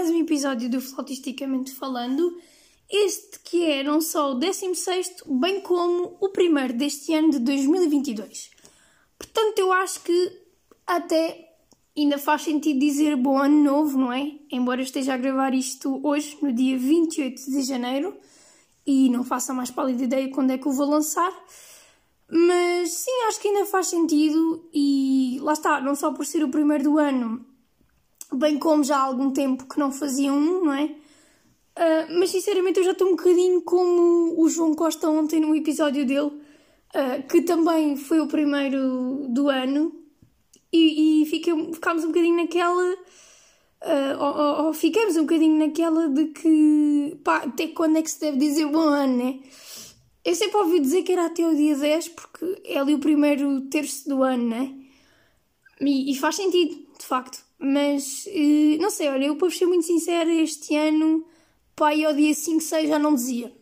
mais um episódio do Flautisticamente Falando. Este que é não só o 16, bem como o primeiro deste ano de 2022. Portanto, eu acho que até ainda faz sentido dizer bom ano novo, não é? Embora eu esteja a gravar isto hoje, no dia 28 de janeiro, e não faça mais pálida ideia quando é que eu vou lançar. Mas sim, acho que ainda faz sentido e lá está, não só por ser o primeiro do ano, bem como já há algum tempo que não fazia um, não é? Uh, mas sinceramente eu já estou um bocadinho como o João Costa ontem no episódio dele, uh, que também foi o primeiro do ano, e, e fiquei, ficámos um bocadinho naquela. Uh, ou, ou, ficamos um bocadinho naquela de que pá, até quando é que se deve dizer bom ano, né? Eu sempre ouvi dizer que era até o dia 10 porque é ali o primeiro terço do ano, né? E, e faz sentido, de facto. Mas, uh, não sei, olha, eu para ser muito sincera, este ano, pá, ao dia 5, 6 já não dizia.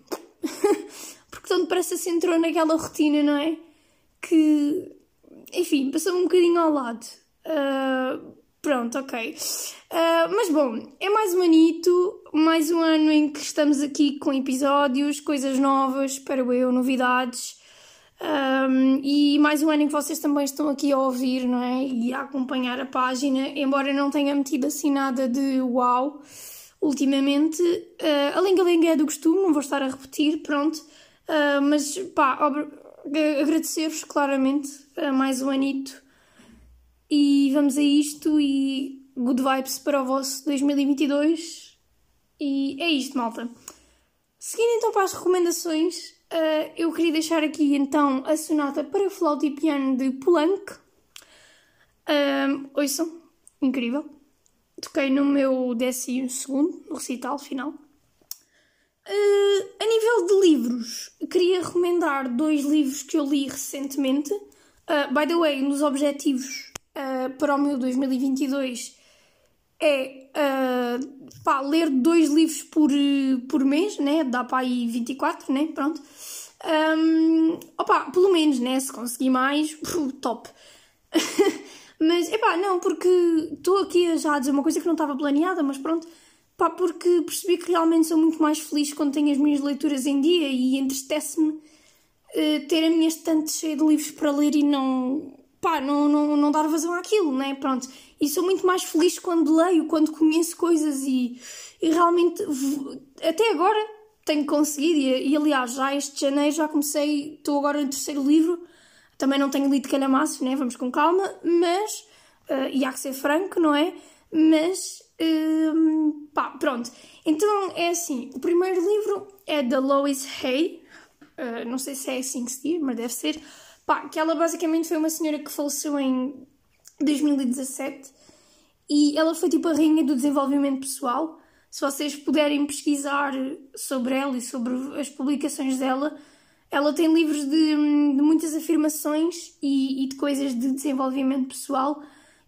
porque tão depressa se entrou naquela rotina, não é? Que, enfim, passou um bocadinho ao lado. Uh, Pronto, ok. Uh, mas bom, é mais um anito, mais um ano em que estamos aqui com episódios, coisas novas, espero eu, novidades. Um, e mais um ano em que vocês também estão aqui a ouvir, não é? E a acompanhar a página, embora eu não tenha metido assim nada de uau ultimamente. Uh, a lenga-lenga é do costume, não vou estar a repetir, pronto. Uh, mas pá, agradecer-vos claramente uh, mais um anito e vamos a isto e good vibes para o vosso 2022. E é isto, malta. Seguindo então para as recomendações, uh, eu queria deixar aqui então a sonata para flauta e piano de Poulenc. Uh, ouçam, incrível. Toquei no meu décimo segundo, no recital final. Uh, a nível de livros, queria recomendar dois livros que eu li recentemente. Uh, by the way, nos objetivos uh, para o meu 2022 é uh, pá, ler dois livros por, por mês, né? Dá para aí 24, né? Pronto. Um, opa, pelo menos, né? Se conseguir mais, top. mas, epá, não, porque estou aqui já a dizer uma coisa que não estava planeada, mas pronto. Pá, porque percebi que realmente sou muito mais feliz quando tenho as minhas leituras em dia e entristece-me uh, ter a minha estante cheia de livros para ler e não, pá, não, não, não dar vazão àquilo, né? Pronto. E sou muito mais feliz quando leio, quando conheço coisas e, e realmente, até agora, tenho conseguido. E, e, aliás, já este janeiro já comecei, estou agora no terceiro livro. Também não tenho lido calhamaço, né? Vamos com calma, mas, uh, e há que ser franco, não é? Mas, uh, pá, pronto. Então é assim: o primeiro livro é da Lois Hay, uh, não sei se é assim que se diz, mas deve ser Pá, que ela basicamente foi uma senhora que faleceu em 2017 e ela foi tipo a rainha do desenvolvimento pessoal. Se vocês puderem pesquisar sobre ela e sobre as publicações dela, ela tem livros de, de muitas afirmações e, e, de coisas de desenvolvimento pessoal.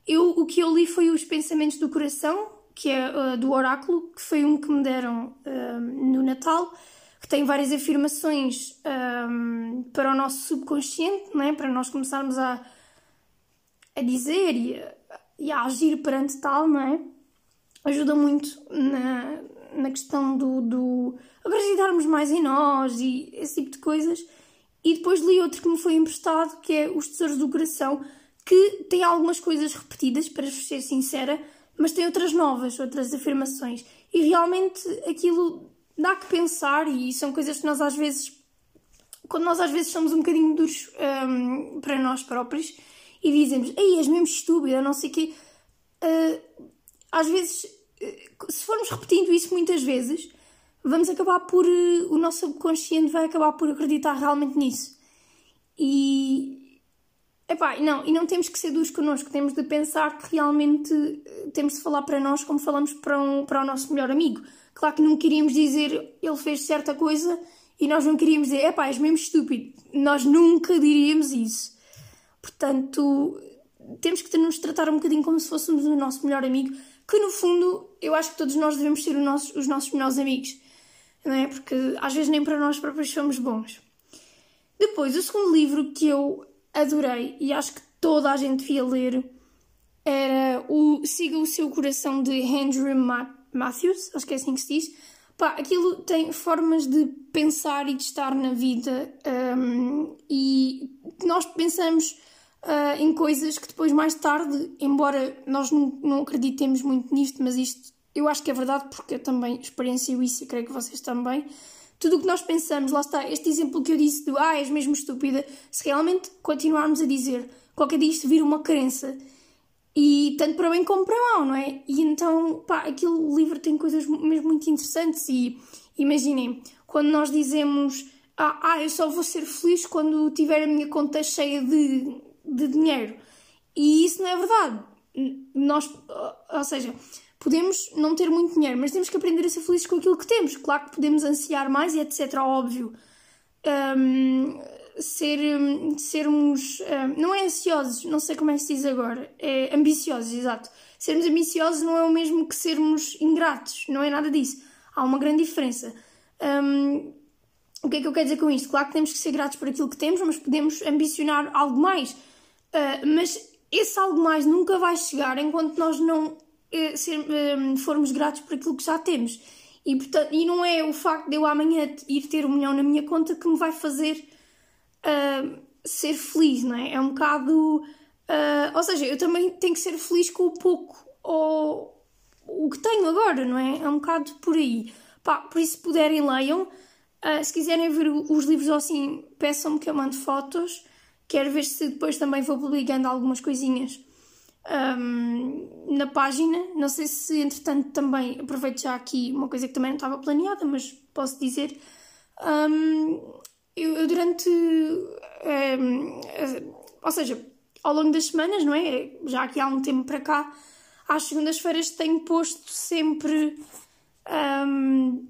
Eu, o que eu li foi Os Pensamentos do Coração, que é uh, do Oráculo, que foi um que me deram uh, no Natal que tem várias afirmações um, para o nosso subconsciente, não é? para nós começarmos a, a dizer e a, e a agir perante tal, não é? Ajuda muito na, na questão do, do acreditarmos mais em nós e esse tipo de coisas. E depois li outro que me foi emprestado, que é Os Tesouros do Coração, que tem algumas coisas repetidas, para ser sincera, mas tem outras novas, outras afirmações. E realmente aquilo dá que pensar e são coisas que nós às vezes, quando nós às vezes somos um bocadinho duros um, para nós próprios e dizemos, ei, és mesmo estúpida, não sei o quê, uh, às vezes, uh, se formos repetindo isso muitas vezes, vamos acabar por, uh, o nosso subconsciente vai acabar por acreditar realmente nisso. E, epá, não, e não temos que ser duros connosco, temos de pensar que realmente temos de falar para nós como falamos para, um, para o nosso melhor amigo Claro que não queríamos dizer ele fez certa coisa e nós não queríamos dizer, é pá, és mesmo estúpido. Nós nunca diríamos isso. Portanto, temos que nos tratar um bocadinho como se fôssemos o nosso melhor amigo, que no fundo eu acho que todos nós devemos ser nosso, os nossos melhores amigos, não é? Porque às vezes nem para nós próprios somos bons. Depois, o segundo livro que eu adorei e acho que toda a gente devia ler era o Siga o Seu Coração de Andrew Matthews, acho que é assim que se diz. Pá, aquilo tem formas de pensar e de estar na vida um, e nós pensamos uh, em coisas que depois mais tarde, embora nós não, acreditemos muito nisto, mas isto eu acho que é verdade porque eu também experiencio isso e creio que vocês também. Tudo o que nós pensamos, lá está, este exemplo que eu disse do ah, és mesmo estúpida, se realmente continuarmos a dizer qualquer dia isto vira uma crença e tanto para bem como para mal, não é? E então, pá, aquele livro tem coisas mesmo muito interessantes e imaginem, quando nós dizemos ah, ah, eu só vou ser feliz quando tiver a minha conta cheia de, de dinheiro. E isso não é verdade. Nós, ou seja, podemos não ter muito dinheiro, mas temos que aprender a ser felizes com aquilo que temos. Claro que podemos ansiar mais e etc, óbvio. Um, ser, sermos, um, não é ansiosos, não sei como é que se diz agora, é ambiciosos, exato. Sermos ambiciosos não é o mesmo que sermos ingratos, não é nada disso. Há uma grande diferença. Um, o que é que eu quero dizer com isto? Claro que temos que ser gratos por aquilo que temos, mas podemos ambicionar algo mais. Uh, mas esse algo mais nunca vai chegar enquanto nós não uh, ser, uh, formos gratos por aquilo que já temos. E, portanto, e não é o facto de eu amanhã ir ter um milhão na minha conta que me vai fazer uh, ser feliz, não é? É um bocado. Uh, ou seja, eu também tenho que ser feliz com o pouco ou o que tenho agora, não é? É um bocado por aí. Pá, por isso, se puderem, leiam. Uh, se quiserem ver os livros ou assim, peçam-me que eu mando fotos. Quero ver se depois também vou publicando algumas coisinhas um, na página. Não sei se, entretanto, também aproveito já aqui uma coisa que também não estava planeada, mas posso dizer. Um, eu, eu durante. Um, ou seja, ao longo das semanas, não é? Já aqui há um tempo para cá, às segundas-feiras tenho posto sempre um,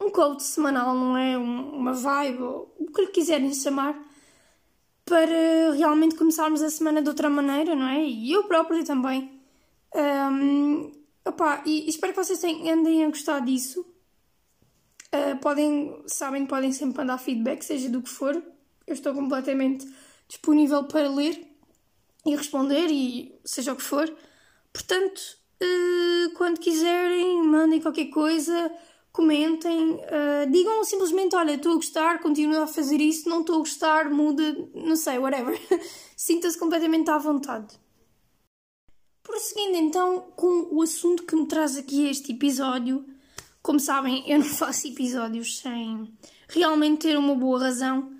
um quote semanal, não é? Um, uma vibe, ou o que lhe quiserem chamar, para realmente começarmos a semana de outra maneira, não é? E eu própria também. Um, opa, e espero que vocês tenham, andem a gostar disso. Uh, podem, sabem que podem sempre mandar feedback, seja do que for. Eu estou completamente disponível para ler e responder, e seja o que for. Portanto, uh, quando quiserem, mandem qualquer coisa, comentem, uh, digam simplesmente: Olha, estou a gostar, continuo a fazer isso, não estou a gostar, muda, não sei, whatever. Sinta-se completamente à vontade. Prosseguindo então com o assunto que me traz aqui este episódio como sabem, eu não faço episódios sem realmente ter uma boa razão.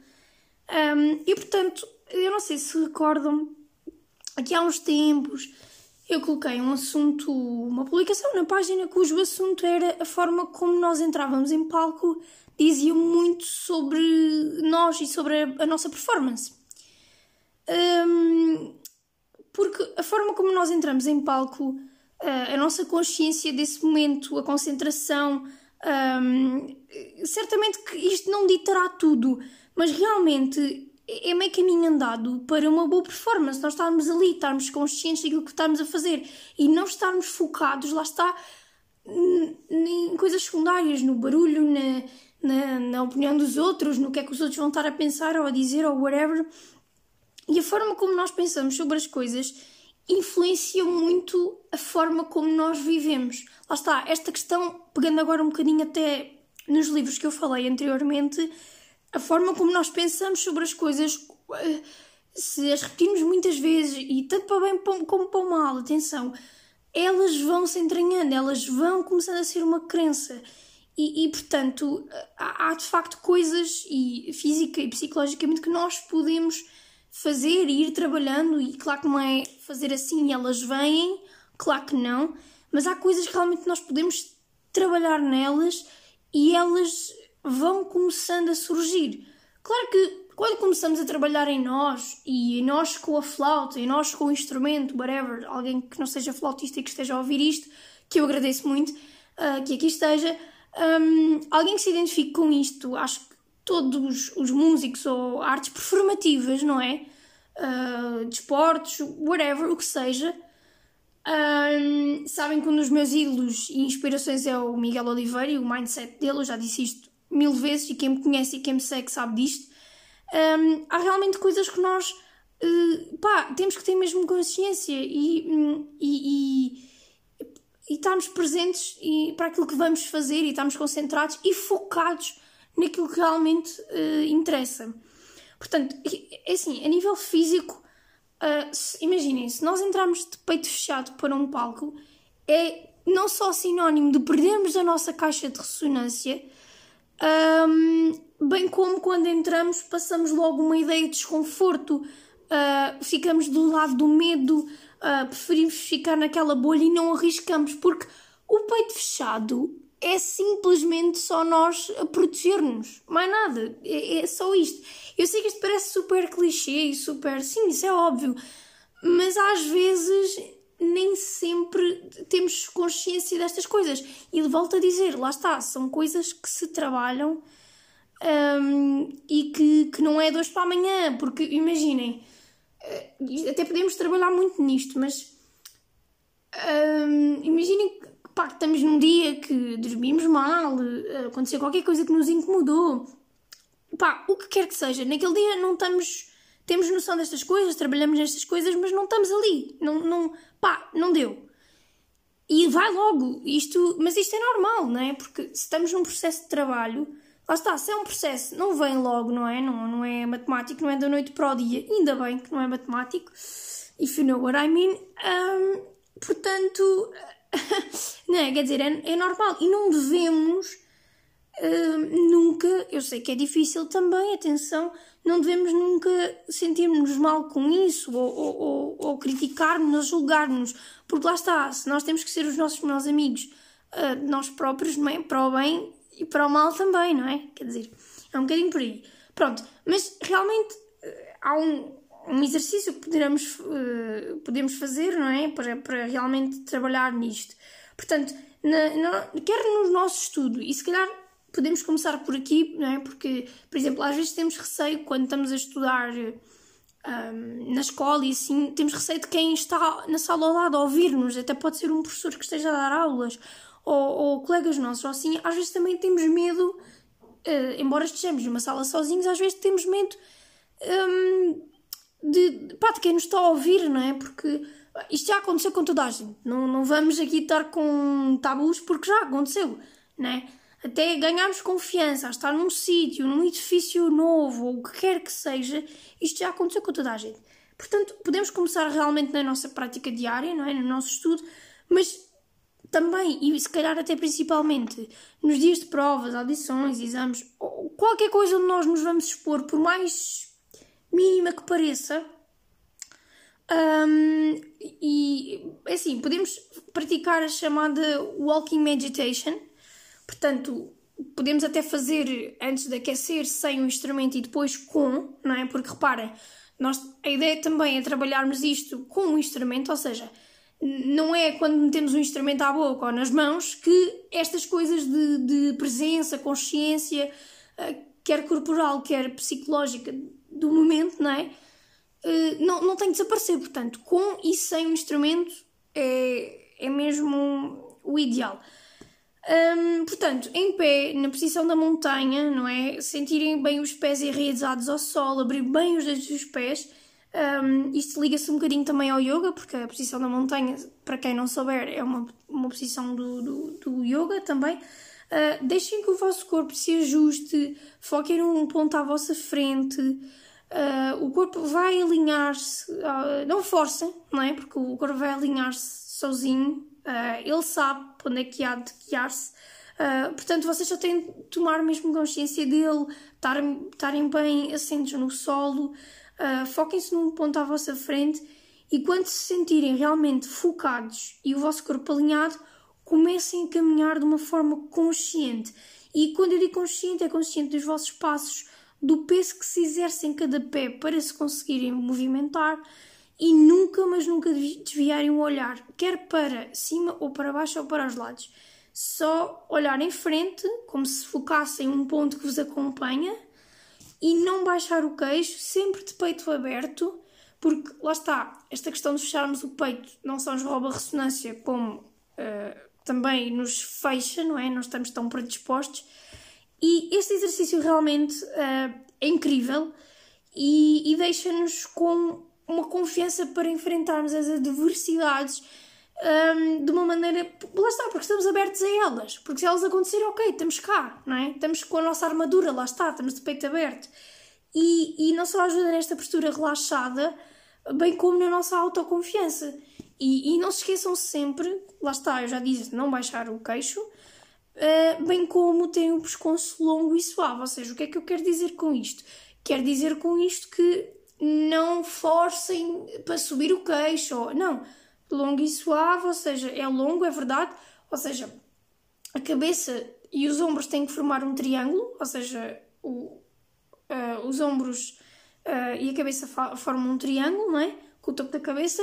Um, e portanto, eu não sei se recordam, aqui há uns tempos eu coloquei um assunto, uma publicação na página cujo assunto era a forma como nós entrávamos em palco, dizia muito sobre nós e sobre a, a nossa performance. Um, porque a forma como nós entramos em palco a nossa consciência desse momento, a concentração. Um, certamente que isto não ditará tudo, mas realmente é meio caminho andado para uma boa performance. Nós estarmos ali, estarmos conscientes daquilo que estamos a fazer e não estarmos focados, lá está, em coisas secundárias, no barulho, na, na, na opinião dos outros, no que é que os outros vão estar a pensar ou a dizer ou whatever. E a forma como nós pensamos sobre as coisas influencia muito a forma como nós vivemos. Lá está, esta questão, pegando agora um bocadinho até nos livros que eu falei anteriormente, a forma como nós pensamos sobre as coisas, eh, se as repetimos muitas vezes, e tanto para bem como para o mal, atenção, elas vão se entranhando, elas vão começando a ser uma crença. E, e portanto, há, há de facto coisas, e física e psicologicamente, que nós podemos fazer e ir trabalhando, e claro que não é fazer assim e elas vêm, claro que não, mas há coisas que realmente nós podemos trabalhar nelas e elas vão começando a surgir. Claro que quando começamos a trabalhar em nós, e em nós com a flauta, em nós com o instrumento, whatever, alguém que não seja flautista e que esteja a ouvir isto, que eu agradeço muito uh, que aqui esteja, um, alguém que se identifique com isto, acho todos os músicos ou artes performativas, não é? Uh, desportos, whatever, o que seja. Um, sabem que um dos meus ídolos e inspirações é o Miguel Oliveira e o mindset dele, eu já disse isto mil vezes e quem me conhece e quem me segue sabe disto. Um, há realmente coisas que nós uh, pá, temos que ter mesmo consciência e, e, e, e estarmos presentes e, para aquilo que vamos fazer e estarmos concentrados e focados naquilo que realmente uh, interessa. Portanto, é assim, a nível físico, uh, se, imaginem, se nós entrarmos de peito fechado para um palco, é não só sinónimo de perdermos a nossa caixa de ressonância, um, bem como quando entramos passamos logo uma ideia de desconforto, uh, ficamos do lado do medo, uh, preferimos ficar naquela bolha e não arriscamos, porque o peito fechado é simplesmente só nós a proteger-nos, mais nada, é, é só isto. Eu sei que isto parece super clichê e super. Sim, isso é óbvio, mas às vezes nem sempre temos consciência destas coisas. E volto a dizer, lá está, são coisas que se trabalham um, e que, que não é de hoje para amanhã, porque imaginem, eh, até podemos trabalhar muito nisto, mas um, imaginem pá, que estamos num dia que dormimos mal, eh, aconteceu qualquer coisa que nos incomodou, pá, o que quer que seja, naquele dia não estamos temos noção destas coisas, trabalhamos nestas coisas, mas não estamos ali. Não, não, pá, não deu. E vai logo. Isto, mas isto é normal, não é? Porque se estamos num processo de trabalho, lá está, se é um processo, não vem logo, não é? Não, não é matemático, não é da noite para o dia. Ainda bem que não é matemático. If you know what I mean. Um, portanto, não é? Quer dizer, é, é normal. E não devemos nunca, eu sei que é difícil também, atenção, não devemos nunca sentir-nos mal com isso ou, ou, ou, ou criticar-nos, julgar-nos, porque lá está, se nós temos que ser os nossos melhores amigos, uh, nós próprios, é? para o bem e para o mal também, não é? Quer dizer, é um bocadinho por aí. Pronto, mas realmente uh, há um, um exercício que poderemos, uh, podemos fazer, não é? Para, para realmente trabalhar nisto. Portanto, na, na, quer no nosso estudo, e se calhar podemos começar por aqui, não é? Porque, por exemplo, às vezes temos receio quando estamos a estudar um, na escola e assim, temos receio de quem está na sala ao lado a ouvir-nos, até pode ser um professor que esteja a dar aulas ou, ou colegas nossos, ou assim, às vezes também temos medo, uh, embora estejamos numa sala sozinhos, às vezes temos medo um, de, pá, de quem nos está a ouvir, não é? Porque isto já aconteceu com toda a gente, não, não vamos aqui estar com tabus porque já aconteceu, não é? até ganharmos confiança, estar num sítio, num edifício novo, ou o que quer que seja, isto já aconteceu com toda a gente. Portanto, podemos começar realmente na nossa prática diária, não é? no nosso estudo, mas também, e se calhar até principalmente, nos dias de provas, audições, exames, qualquer coisa onde nós nos vamos expor, por mais mínima que pareça, um, e assim, podemos praticar a chamada walking meditation, Portanto, podemos até fazer antes de aquecer sem o instrumento e depois com, não é? Porque reparem, nós, a ideia também é trabalharmos isto com o instrumento, ou seja, não é quando metemos um instrumento à boca ou nas mãos que estas coisas de, de presença, consciência, eh, quer corporal, quer psicológica do momento, não é? Eh, não, não tem de desaparecer. Portanto, com e sem o instrumento é, é mesmo o ideal. Um, portanto, em pé, na posição da montanha, não é? Sentirem bem os pés enraizados ao sol, abrir bem os dedos dos pés. Um, isto liga-se um bocadinho também ao yoga, porque a posição da montanha, para quem não souber, é uma, uma posição do, do, do yoga também. Uh, deixem que o vosso corpo se ajuste, foquem num ponto à vossa frente. Uh, o corpo vai alinhar-se, uh, não forcem, não é? Porque o corpo vai alinhar-se sozinho, ele sabe onde é que há de guiar-se. Portanto, vocês só têm de tomar mesmo consciência dele, estarem bem assentos no solo, foquem-se num ponto à vossa frente e quando se sentirem realmente focados e o vosso corpo alinhado, comecem a caminhar de uma forma consciente. E quando eu digo consciente, é consciente dos vossos passos, do peso que se exerce em cada pé para se conseguirem movimentar e nunca, mas nunca desviarem o olhar, quer para cima ou para baixo ou para os lados. Só olhar em frente, como se focassem um ponto que vos acompanha e não baixar o queixo, sempre de peito aberto, porque lá está, esta questão de fecharmos o peito não só nos rouba ressonância, como uh, também nos fecha, não é? Não estamos tão predispostos. E este exercício realmente uh, é incrível e, e deixa-nos com uma confiança para enfrentarmos as adversidades um, de uma maneira. Lá está, porque estamos abertos a elas. Porque se elas acontecerem, ok, estamos cá, não é? Estamos com a nossa armadura, lá está, estamos de peito aberto. E, e não só ajuda nesta postura relaxada, bem como na nossa autoconfiança. E, e não se esqueçam sempre, lá está, eu já disse, não baixar o queixo, uh, bem como tem o pescoço longo e suave. Ou seja, o que é que eu quero dizer com isto? Quero dizer com isto que não forcem para subir o queixo, ou, não, longo e suave, ou seja, é longo, é verdade, ou seja, a cabeça e os ombros têm que formar um triângulo, ou seja, o, uh, os ombros uh, e a cabeça formam um triângulo, não é? Com o topo da cabeça,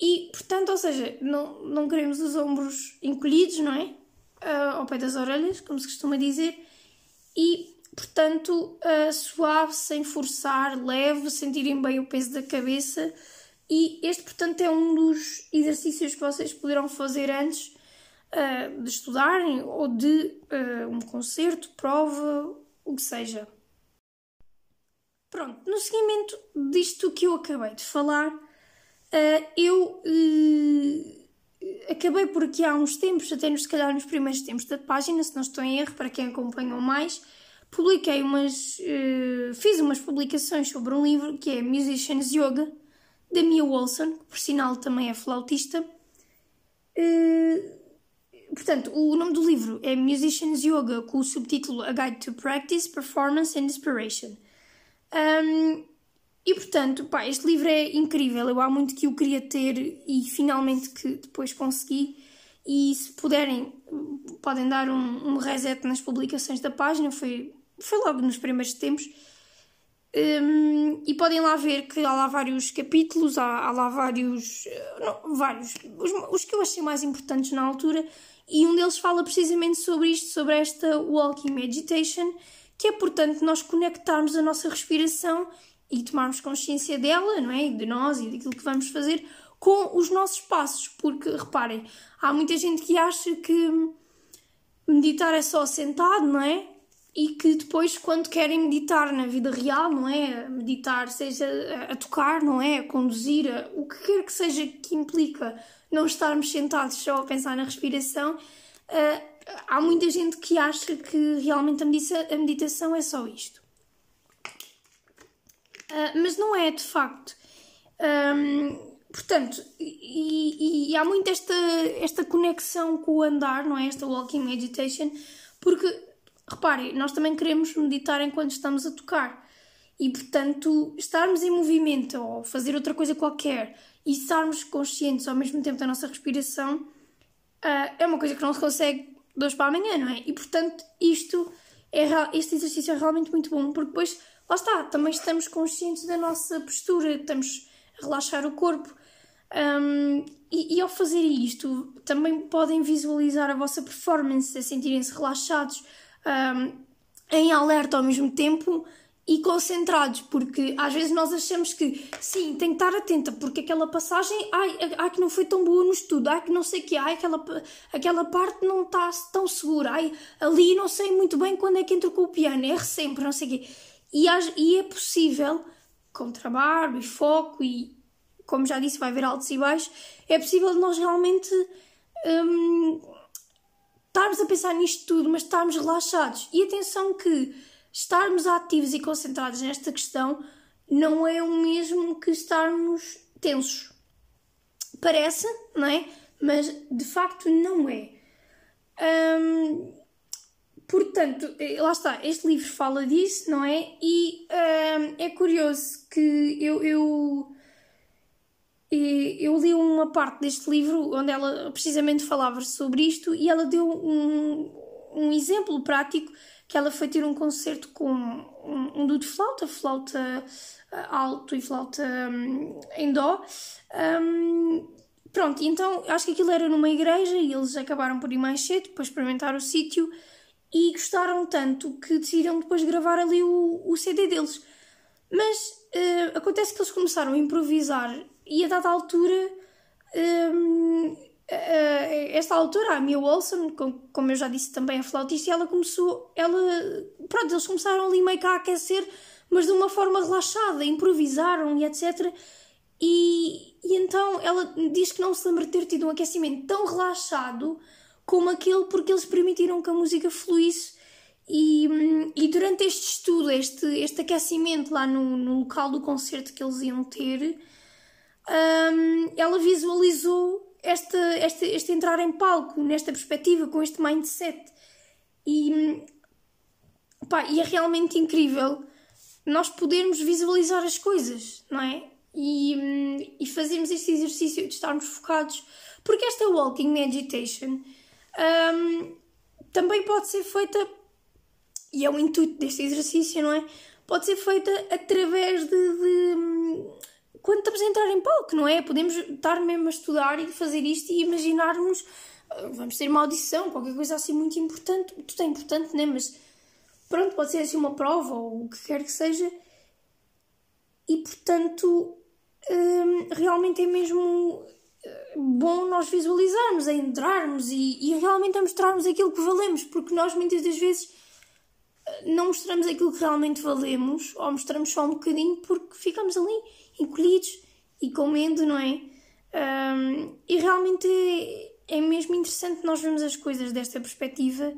e portanto, ou seja, não, não queremos os ombros encolhidos, não é? Uh, ao pé das orelhas, como se costuma dizer, e portanto, suave, sem forçar, leve, sentirem bem o peso da cabeça e este, portanto, é um dos exercícios que vocês poderão fazer antes uh, de estudarem ou de uh, um concerto, prova, o que seja. Pronto, no seguimento disto que eu acabei de falar, uh, eu acabei por aqui há uns tempos, até nos, se calhar nos primeiros tempos da página, se não estou em erro, para quem acompanhou mais, publiquei umas, fiz umas publicações sobre um livro que é Musicians Yoga, da Mia Wilson, que por sinal também é flautista. Uh, portanto, o nome do livro é Musicians Yoga, com o subtítulo A Guide to Practice, Performance and Inspiration. Um, e portanto, pá, este livro é incrível. Eu há muito que o queria ter e finalmente que depois consegui. E se puderem, podem dar um, um reset nas publicações da página. Foi, foi logo nos primeiros tempos um, e podem lá ver que há lá vários capítulos, há, há lá vários. Não, vários. Os, os, que eu achei mais importantes na altura, e um deles fala precisamente sobre isto, sobre esta walking meditation, que é, portanto, nós conectarmos a nossa respiração e tomarmos consciência dela, não é? De nós e daquilo que vamos fazer com os nossos passos, porque reparem, há muita gente que acha que meditar é só sentado, não é? e que depois, quando querem meditar na vida real, não é? Meditar, seja a, tocar, não é? A conduzir, a, o que quer que seja que implica não estarmos sentados só a pensar na respiração, uh, há muita gente que acha que realmente a, medita a meditação é só isto. Uh, mas não é, de facto. Um, portanto, e, e, e, há muito esta, esta conexão com o andar, não é? Esta walking meditation, porque Reparem, nós também queremos meditar enquanto estamos a tocar. E, portanto, estarmos em movimento ou fazer outra coisa qualquer e estarmos conscientes ao mesmo tempo da nossa respiração uh, é uma coisa que não se consegue de hoje para amanhã, não é? E, portanto, isto é, este exercício é realmente muito bom, porque depois, lá está, também estamos conscientes da nossa postura, estamos a relaxar o corpo. Um, e, e, ao fazer isto, também podem visualizar a vossa performance, a sentirem-se relaxados, um, em alerta ao mesmo tempo e concentrados, porque às vezes nós achamos que sim, tem que estar atenta, porque aquela passagem, ai, ai que não foi tão boa no estudo, ai que não sei o que, ai aquela, aquela parte não está tão segura, ai ali não sei muito bem quando é que entro com o piano, erro sempre, não sei o quê. E, e é possível, com trabalho e foco e, como já disse, vai haver altos e baixos, é possível nós realmente hum, estarmos a pensar nisto tudo, mas estarmos relaxados. E atenção que estarmos ativos e concentrados nesta questão não é o mesmo que estarmos tensos. Parece, não é? Mas de facto não é. Hum, portanto, eh, lá está, este livro fala disso, não é? E é curioso que eu, eu e eu li uma parte deste livro onde ela precisamente falava sobre isto e ela deu um, um exemplo prático que ela foi ter um concerto com um, um de flauta, flauta eh, alto e flauta um, em dó. Um, pronto, então acho que aquilo era numa igreja e eles acabaram por ir mais cedo para experimentar o sítio e gostaram tanto que decidiram depois gravar ali o, o CD deles. Mas uh, acontece que eles começaram a improvisar e a dada altura, um, esta altura, a Mia Wilson, como eu já disse também a flautista, ela começou, ela, pronto, eles começaram ali meio que a aquecer, mas de uma forma relaxada, improvisaram e etc. E, e então ela diz que não se lembra de ter tido um aquecimento tão relaxado como aquele porque eles permitiram que a música fluísse e, e durante este estudo, este, este aquecimento lá no, no local do concerto que eles iam ter, um, ela visualizou esta, este, este entrar em palco, nesta perspectiva, com este mindset. E, pá, e é realmente incrível nós podermos visualizar as coisas, não é? E, e fazermos este exercício de estarmos focados. Porque esta walking meditation um, também pode ser feita, e é o intuito deste exercício, não é? Pode ser feita através de, de quando estamos a entrar em palco, não é? Podemos estar mesmo a estudar e fazer isto e imaginarmos ah, vamos ter uma audição, qualquer coisa assim muito importante, tudo é importante, né? Mas pronto, pode ser assim uma prova ou o que quer que seja. E portanto, realmente é mesmo bom nós visualizarmos, a entrarmos e, e realmente a mostrarmos aquilo que valemos, porque nós muitas das vezes eh, não mostramos aquilo que realmente valemos ou mostramos só um bocadinho porque ficamos ali encolhidos e com medo, não é? Um, e realmente é, é, mesmo interessante nós vermos as coisas desta perspectiva.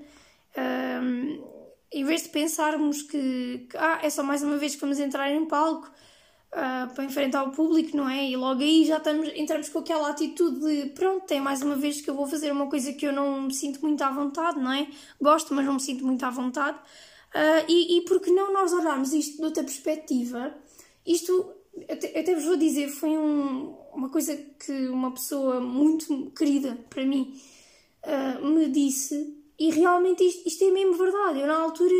Um, em vez de pensarmos que, que ah, é só mais uma vez que vamos entrar em palco, uh, para enfrentar o público, não é? E logo aí já estamos, entramos com aquela atitude de pronto, é mais uma vez que eu vou fazer uma coisa que eu não me sinto muito à vontade, não é? Gosto, mas não me sinto muito à vontade. Uh, e, e porque não nós olharmos isto de outra perspectiva, isto, até, até vos vou dizer, foi um, uma coisa que uma pessoa muito querida para mim uh, me disse, e realmente isto, isto é mesmo verdade. Eu, na altura,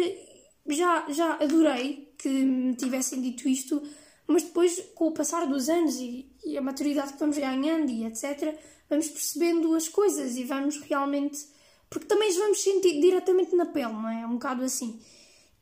já, já adorei que me tivessem dito isto, mas depois, com o passar dos anos e, e a maturidade que vamos ganhando e etc., vamos percebendo as coisas e vamos realmente. Porque também as vamos sentir diretamente na pele, não é? É um bocado assim.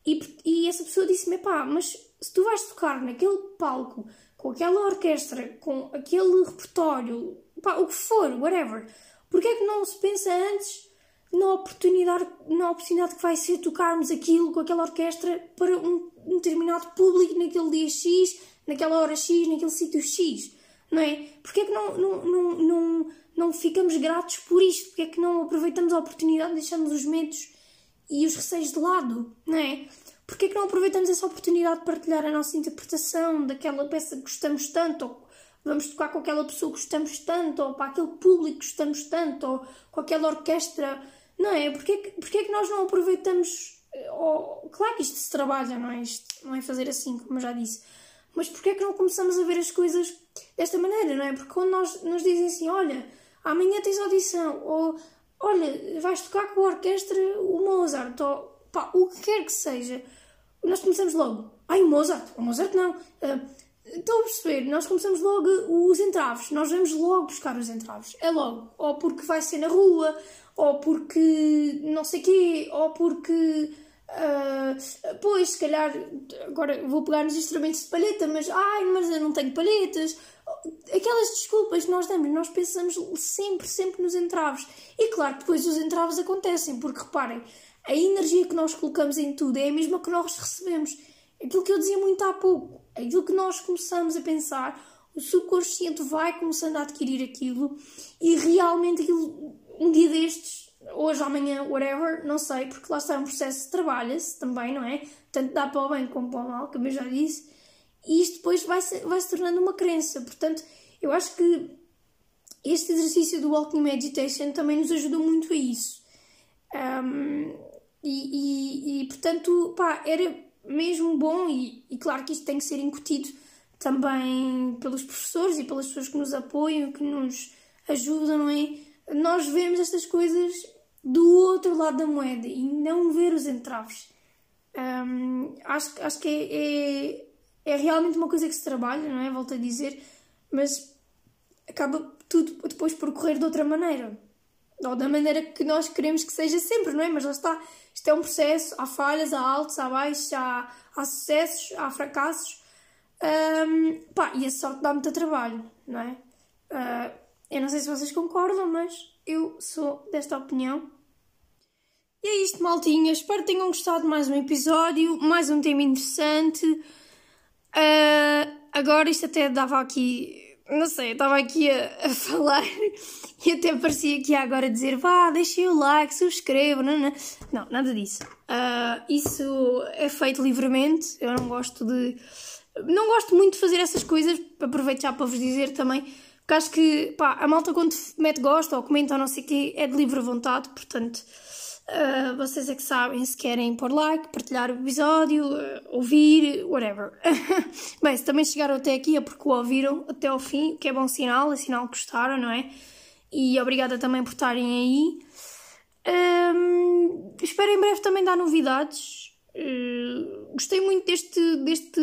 E, e essa pessoa disse-me: pá, mas se tu vais tocar naquele palco, com aquela orquestra, com aquele repertório, pá, o que for, whatever, porque é que não se pensa antes na oportunidade, na oportunidade que vai ser tocarmos aquilo com aquela orquestra para um, um determinado público naquele dia X, naquela hora X, naquele sítio X, não é? Porquê é que não, não, não, não, não ficamos gratos por isto? Porquê é que não aproveitamos a oportunidade, deixamos os medos e os receios de lado, não é? Porquê é que não aproveitamos essa oportunidade de partilhar a nossa interpretação daquela peça que gostamos tanto, ou vamos tocar com aquela pessoa que gostamos tanto, ou para aquele público que gostamos tanto, ou com aquela orquestra, não é? Porquê, porquê é que nós não aproveitamos... Ou, claro que isto se trabalha, não é? Isto não é fazer assim, como eu já disse mas porquê é que não começamos a ver as coisas desta maneira, não é? Porque quando nós, nos dizem assim, olha, amanhã tens audição, ou olha, vais tocar com a orquestra o Mozart, ou pá, o que quer que seja, nós começamos logo, ai, o Mozart, o Mozart não. Uh, estão a perceber? Nós começamos logo os entraves, nós vamos logo buscar os entraves, é logo, ou porque vai ser na rua, ou porque não sei quê, ou porque Uh, pois, se calhar, agora vou pegar nos instrumentos de palheta, mas ai, mas eu não tenho palhetas. Aquelas desculpas que nós damos, nós pensamos sempre, sempre nos entraves. E claro, depois os entraves acontecem, porque reparem, a energia que nós colocamos em tudo é a mesma que nós recebemos. Aquilo que eu dizia muito há pouco, aquilo que nós começamos a pensar, o subconsciente vai começando a adquirir aquilo e realmente aquilo, um dia destes, hoje, amanhã, whatever, não sei, porque lá está um processo de trabalha-se também, não é? Tanto dá para o bem como para o mal, como eu já disse, e isto depois vai se, vai se tornando uma crença. Portanto, eu acho que este exercício do Walking Meditation também nos ajudou muito a isso. Um, e, e, e, portanto, pá, era mesmo bom, e, e claro que isto tem que ser incutido também pelos professores e pelas pessoas que nos apoiam, que nos ajudam, não é? Nós vemos estas coisas do outro lado da moeda e não ver os entraves. Um, acho, acho que é, é, é, realmente uma coisa que se trabalha, não é? Volto a dizer, mas acaba tudo depois por correr de outra maneira. Ou da maneira que nós queremos que seja sempre, não é? Mas lá está. Isto é um processo, há falhas, há altos, há baixos, há, há sucessos, há fracassos. Um, pá, e a sorte dá muito trabalho, não é? Uh, eu não sei se vocês concordam, mas eu sou desta opinião. E é isto, maltinha. Espero que tenham gostado de mais um episódio, mais um tema interessante. Uh, agora isto até dava aqui não sei, estava aqui a, a, falar e até parecia que ia agora dizer vá, deixem o like, subscrevam, não, não, não nada disso. Uh, isso é feito livremente, eu não gosto de. Não gosto muito de fazer essas coisas, aproveito já para vos dizer também, porque acho que pá, a malta quando mete gosto ou comenta ou não sei o quê é de livre vontade, portanto Uh, vocês é que sabem se querem pôr like, partilhar o episódio, uh, ouvir, whatever. Bem, se também chegaram até aqui é porque o ouviram até ao fim, que é bom sinal, é sinal que gostaram, não é? E obrigada também por estarem aí. Um, espero em breve também dar novidades. Uh, gostei muito deste, deste,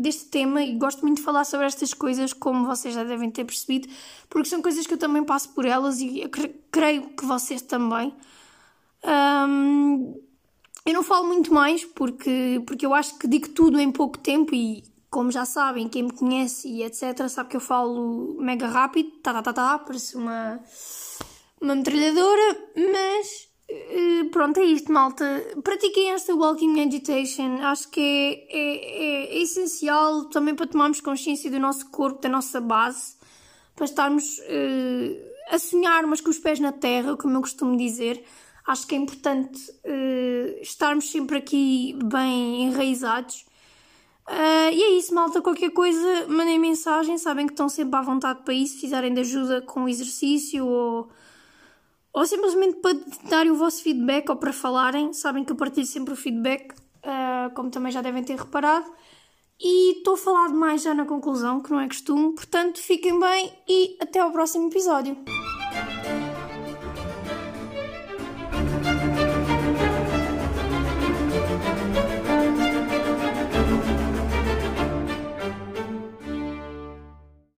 deste tema e gosto muito de falar sobre estas coisas, como vocês já devem ter percebido, porque são coisas que eu também passo por elas e creio que vocês também. Um, eu não falo muito mais porque, porque eu acho que digo tudo em pouco tempo e, como já sabem, quem me conhece e etc., sabe que eu falo mega rápido, tá, tá, tá, tá, parece uma, uma metralhadora, mas pronto, é isto, malta. Pratiquem esta walking meditation, acho que é, é, é, é essencial também para tomarmos consciência do nosso corpo, da nossa base, para estarmos uh, a sonhar, mas com os pés na terra, como eu costumo dizer Acho que é importante uh, estarmos sempre aqui bem enraizados. Uh, e é isso, malta. Qualquer coisa, mandem mensagem. Sabem que estão sempre à vontade para isso. Se fizerem de ajuda com o exercício ou, ou simplesmente para darem o vosso feedback ou para falarem. Sabem que eu partilho sempre o feedback, uh, como também já devem ter reparado. E estou a falar demais já na conclusão, que não é costume. Portanto, fiquem bem e até ao próximo episódio.